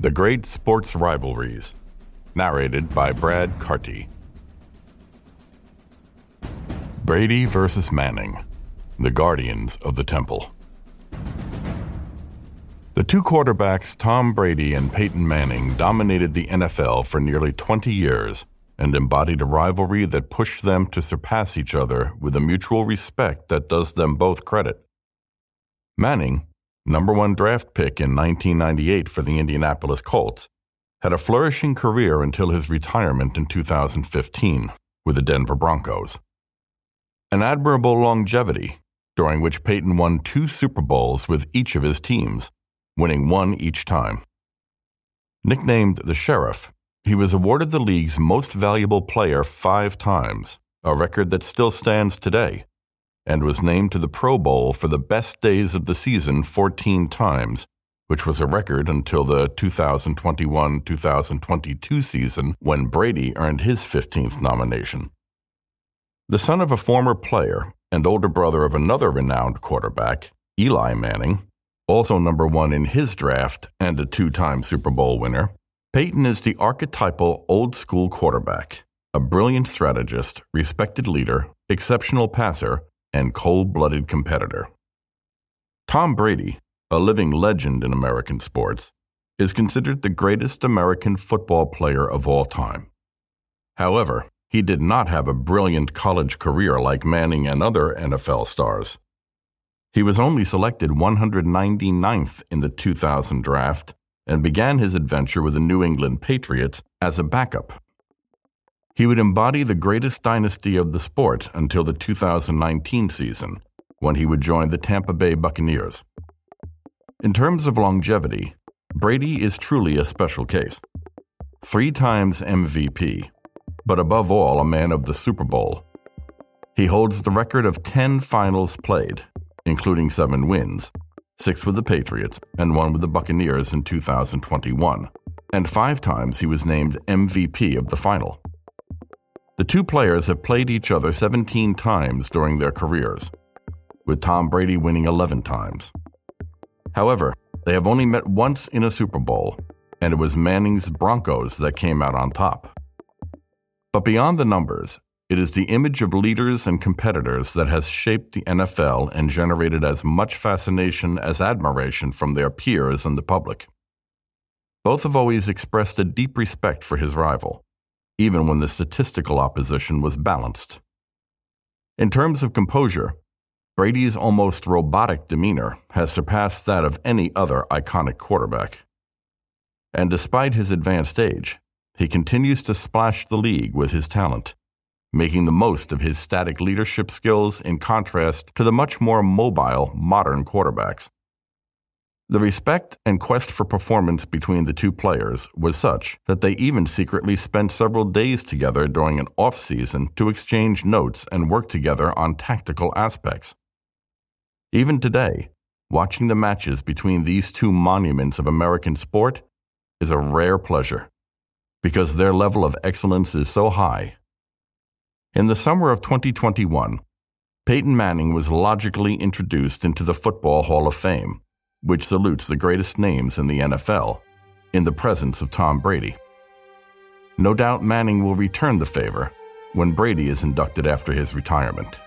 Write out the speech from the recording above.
The Great Sports Rivalries, narrated by Brad Carty. Brady versus Manning, the Guardians of the Temple. The two quarterbacks, Tom Brady and Peyton Manning, dominated the NFL for nearly 20 years and embodied a rivalry that pushed them to surpass each other with a mutual respect that does them both credit. Manning, number one draft pick in 1998 for the Indianapolis Colts, had a flourishing career until his retirement in 2015 with the Denver Broncos. An admirable longevity, during which Peyton won two Super Bowls with each of his teams, winning one each time. Nicknamed the Sheriff, he was awarded the league's most valuable player five times, a record that still stands today, and was named to the Pro Bowl for the best days of the season 14 times, which was a record until the 2021 2022 season when Brady earned his 15th nomination. The son of a former player and older brother of another renowned quarterback, Eli Manning, also number one in his draft and a two time Super Bowl winner, Peyton is the archetypal old school quarterback, a brilliant strategist, respected leader, exceptional passer, and cold blooded competitor. Tom Brady, a living legend in American sports, is considered the greatest American football player of all time. However, he did not have a brilliant college career like Manning and other NFL stars. He was only selected 199th in the 2000 draft and began his adventure with the New England Patriots as a backup. He would embody the greatest dynasty of the sport until the 2019 season, when he would join the Tampa Bay Buccaneers. In terms of longevity, Brady is truly a special case. Three times MVP, but above all, a man of the Super Bowl. He holds the record of 10 finals played, including seven wins, six with the Patriots, and one with the Buccaneers in 2021. And five times he was named MVP of the final. The two players have played each other 17 times during their careers, with Tom Brady winning 11 times. However, they have only met once in a Super Bowl, and it was Manning's Broncos that came out on top. But beyond the numbers, it is the image of leaders and competitors that has shaped the NFL and generated as much fascination as admiration from their peers and the public. Both have always expressed a deep respect for his rival, even when the statistical opposition was balanced. In terms of composure, Brady's almost robotic demeanor has surpassed that of any other iconic quarterback. And despite his advanced age, he continues to splash the league with his talent making the most of his static leadership skills in contrast to the much more mobile modern quarterbacks. The respect and quest for performance between the two players was such that they even secretly spent several days together during an off season to exchange notes and work together on tactical aspects. Even today, watching the matches between these two monuments of American sport is a rare pleasure because their level of excellence is so high in the summer of 2021, Peyton Manning was logically introduced into the Football Hall of Fame, which salutes the greatest names in the NFL, in the presence of Tom Brady. No doubt Manning will return the favor when Brady is inducted after his retirement.